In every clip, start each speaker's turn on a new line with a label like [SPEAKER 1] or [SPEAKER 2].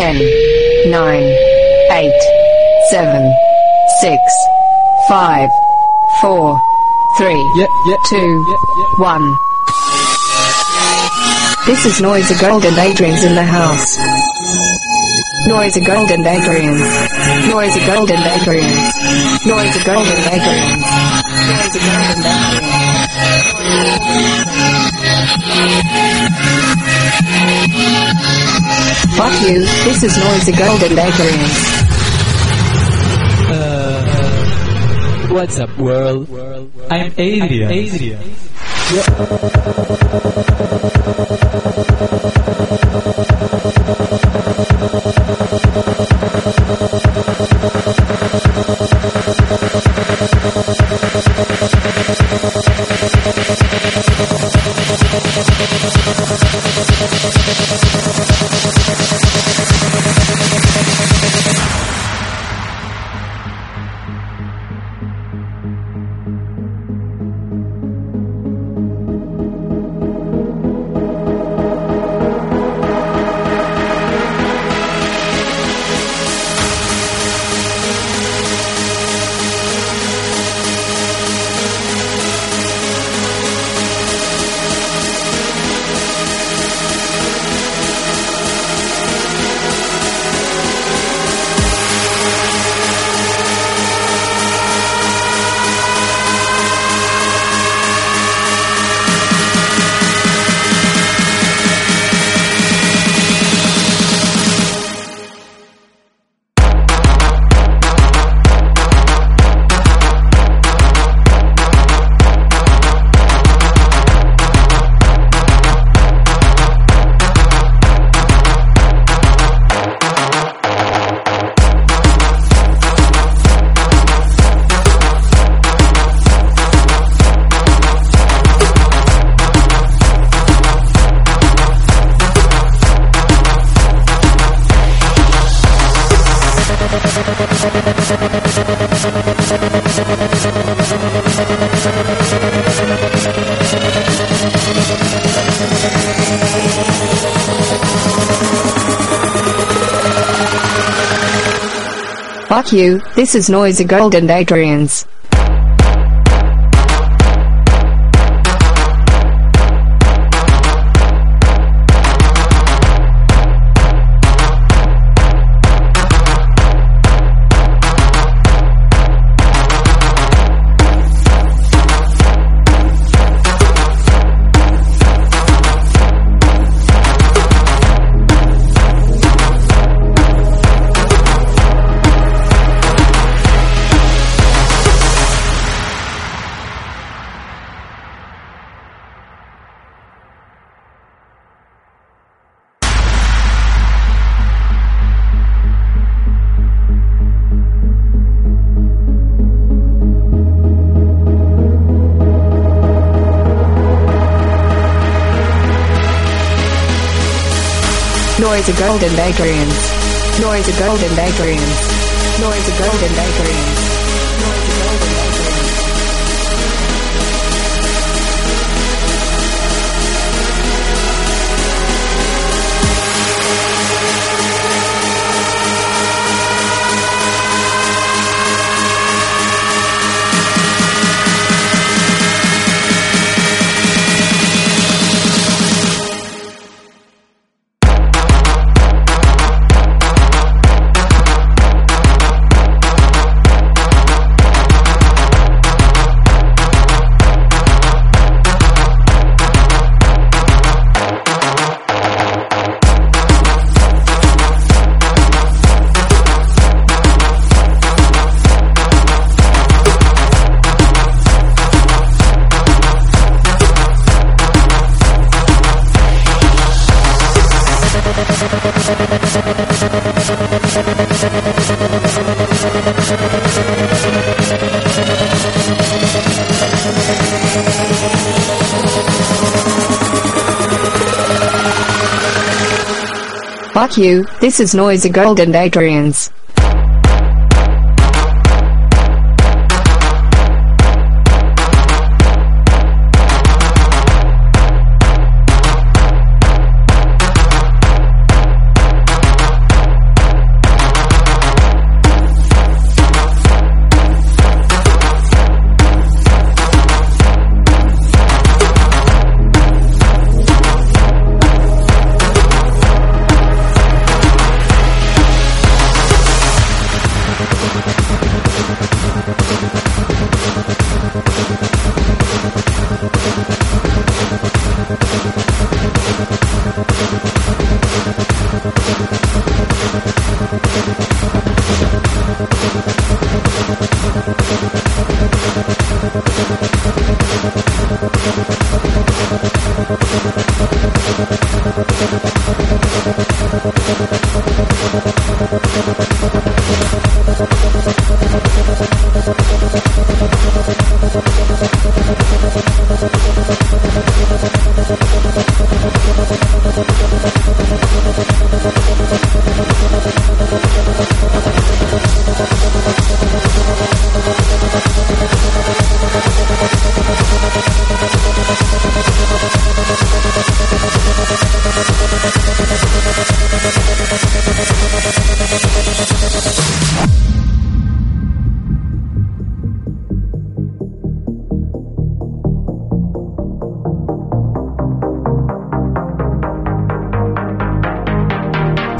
[SPEAKER 1] Ten, nine, eight, seven, six, five, four, three,
[SPEAKER 2] Yeah, yeah,
[SPEAKER 1] two,
[SPEAKER 2] yeah, yeah.
[SPEAKER 1] one. This is Noisy Gold and Adrian's in the house. Noisy Gold and Adrian's. Noisy Gold and Adrian's. Noisy Gold and Adrian's. Noisy Gold and Adrian's. Fuck you, this is Noisy Gold and Adrian's.
[SPEAKER 2] Uh, what's up, world? I'm Adrian.
[SPEAKER 1] You, this is Noisy Gold and Adrian's. Noisy Gold and Adrian's. Noisy Gold and Adrian's. Noisy Gold and Adrian's. Fuck you, this is Noisy Gold and Adrian's.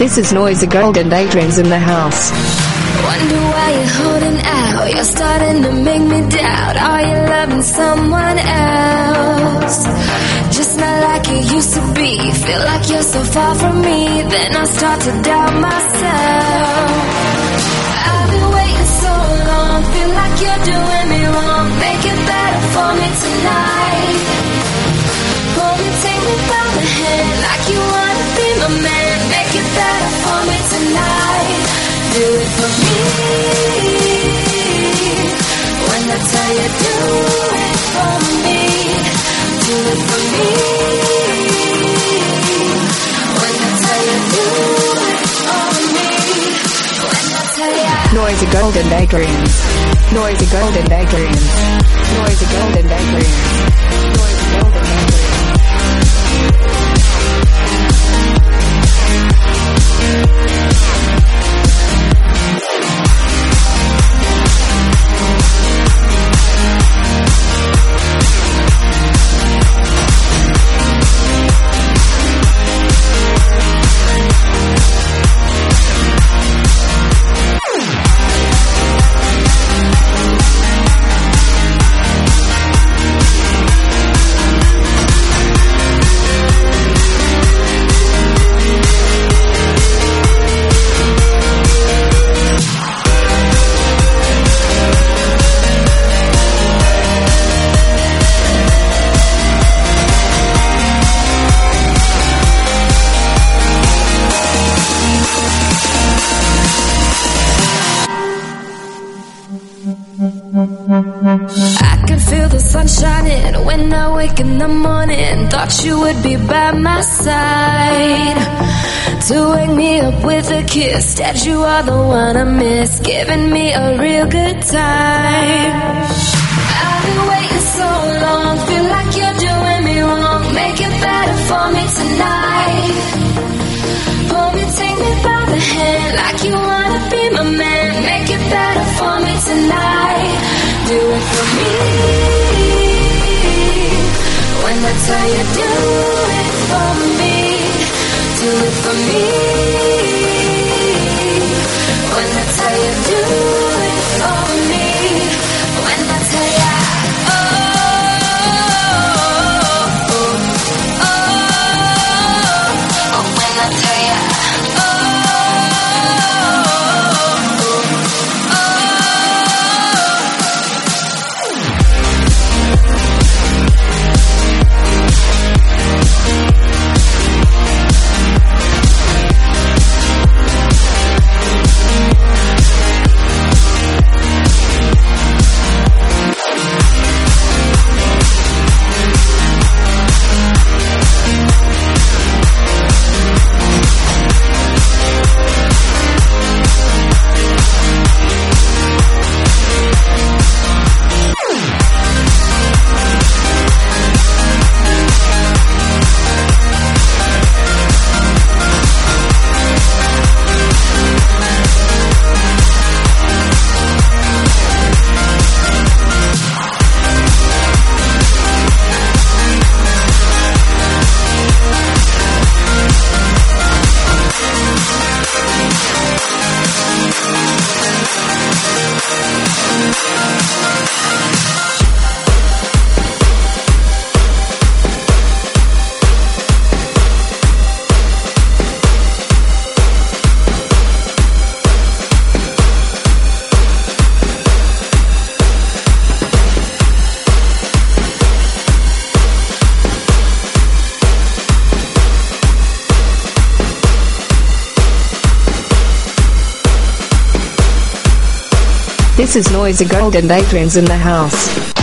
[SPEAKER 1] This is Noise Noisy Golden Daydreams in the house.
[SPEAKER 3] Wonder why you're holding out. You're starting to make me doubt. Are you loving someone else? Just not like it used to be. Feel like you're so far from me. Then I start to doubt myself. I've been waiting so long. Feel like you're doing me wrong. Make it better for me tonight. Pull me, take me by the hand. Like you wanna be my man. Do it for me. When I tell you do it for me. Do it for me. When I tell you do it for me.
[SPEAKER 1] Golden Daydreams. Noisy Golden Daydreams. Noisy Golden Daydreams. Noisy
[SPEAKER 3] I can feel the sun shining when I wake in the morning. Thought you would be by my side to wake me up with a kiss. Instead, you are the one I miss, giving me a real good time. I've been waiting so long, feel like you're doing me wrong. Make it better for me tonight. Pull me, take me by the hand, like you wanna be my man. Make it better for me tonight. Do it for me. When I tell you, do it for me. Do it for me. There's a golden patrons in the house.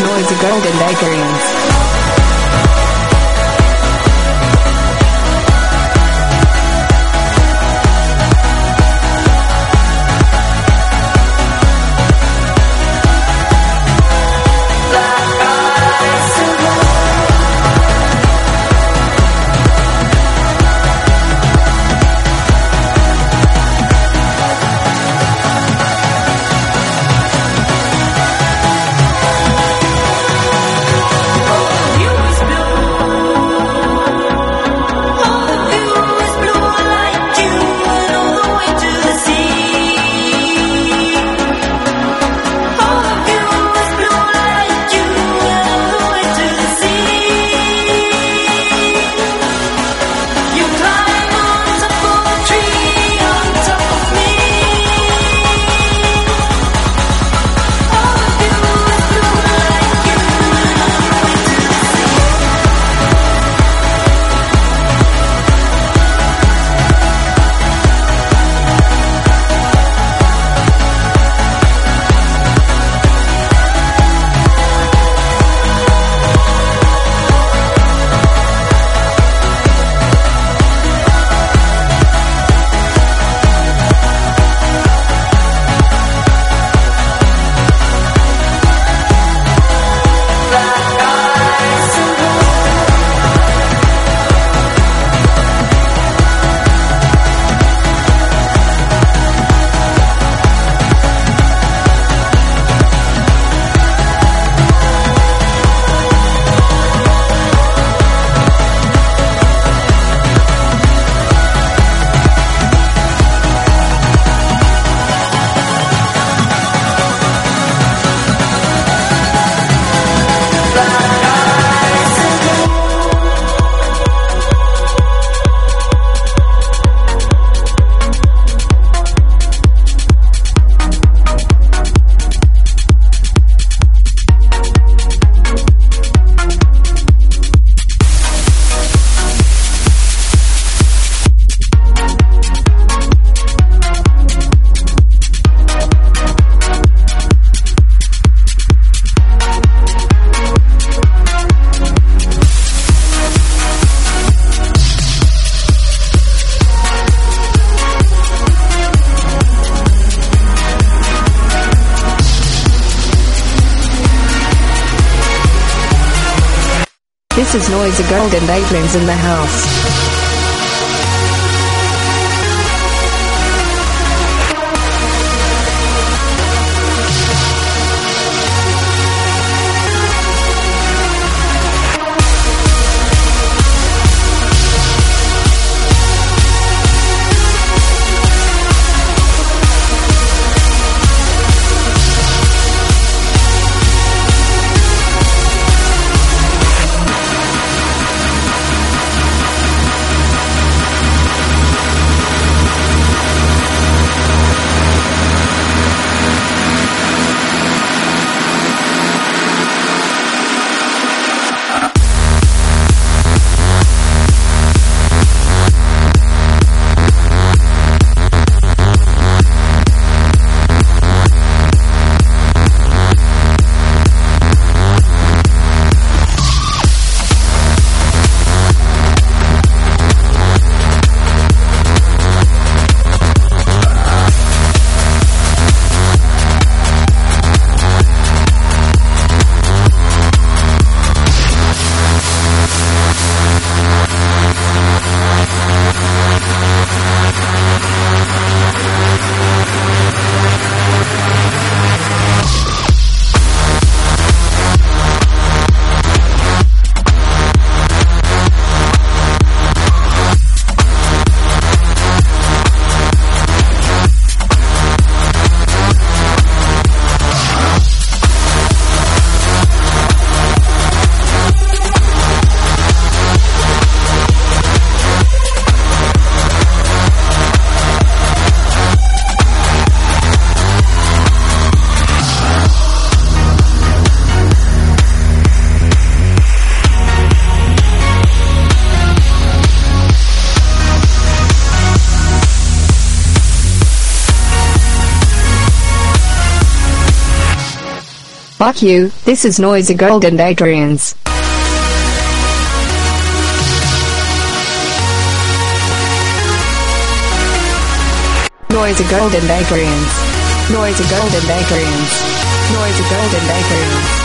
[SPEAKER 3] Noisy Golden Daydreams. Golden Daydreams in the house.
[SPEAKER 1] Fuck you, this is Noisy Golden Daydreams. Noisy Golden Daydreams. Noisy Golden Daydreams. Noisy Golden Daydreams. Noisy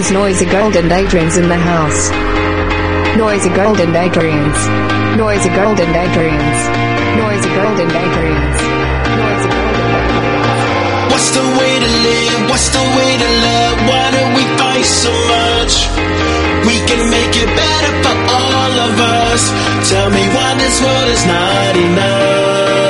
[SPEAKER 1] is Noisy Golden Daydreams in the house. Noisy Golden Daydreams. Noisy Golden Daydreams. Noisy Golden Daydreams. Noisy Golden Daydreams.
[SPEAKER 4] What's the way to live? What's the way to love? Why do we fight so much? We can make it better for all of us. Tell me why this world is not enough.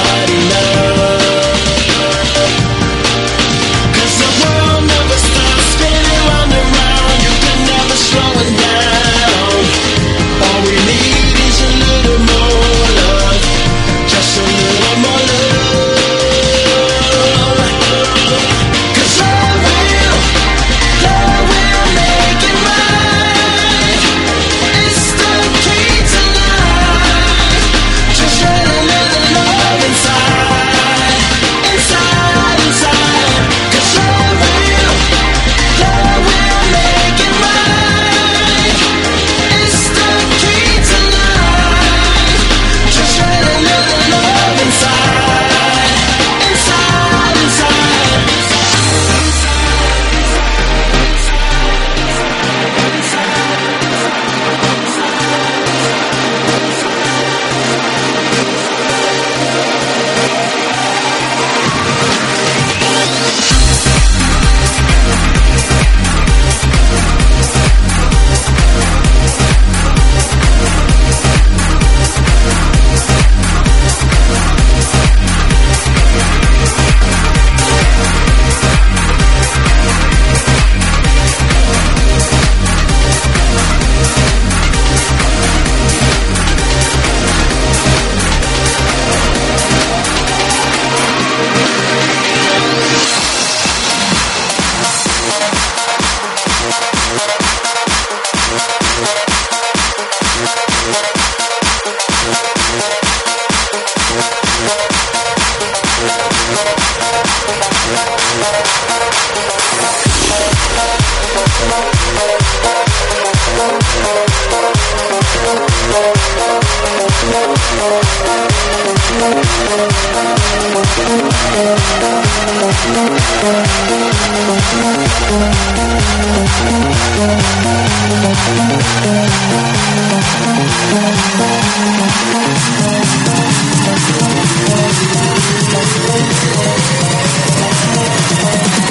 [SPEAKER 4] enough. Cause the world never stops spinning round and round. You can never slow it down. All we need is a little more love. Just a little more love. Cause love will, love will make it right. It's the key to life. Just let a little love inside. Inside, inside. Cause love will, love will make it right. It's the key to life. Just let a little love inside. Inside, inside.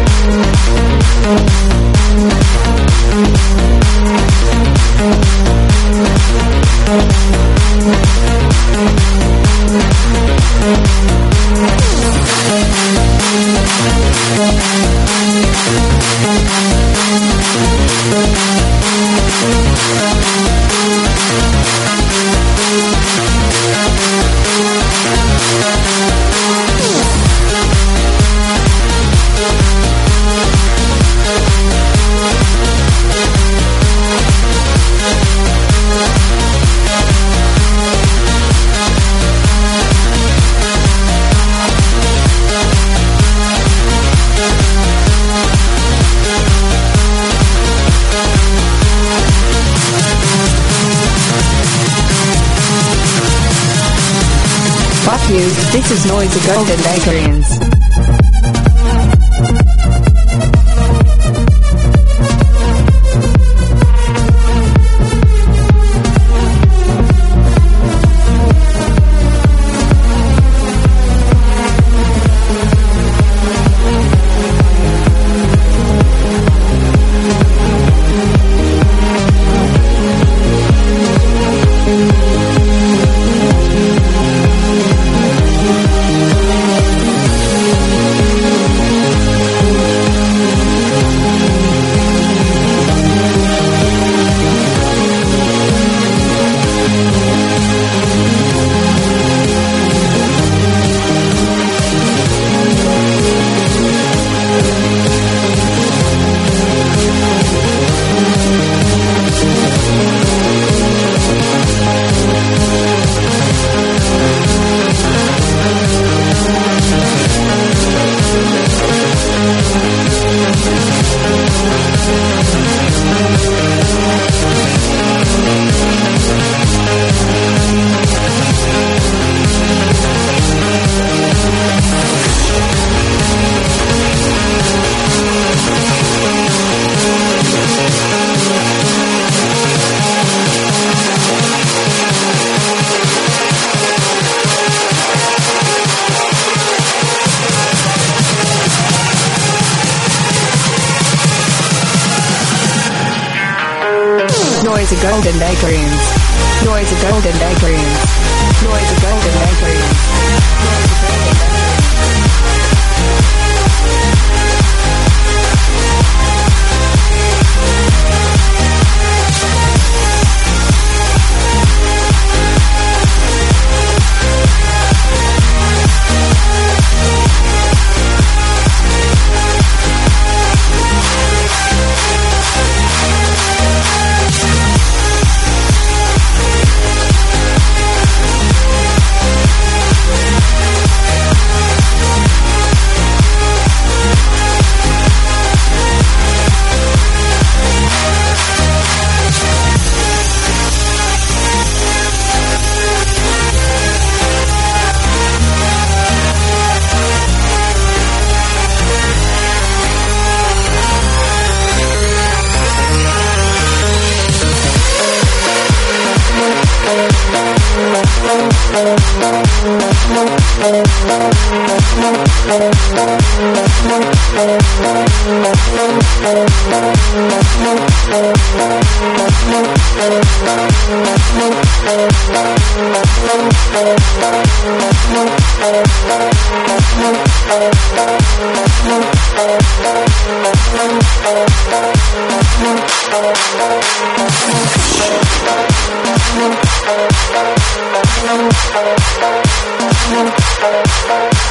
[SPEAKER 1] is Noise the Vagrants. Golden daydreams. Noisy golden daydreams. Golden daydreams.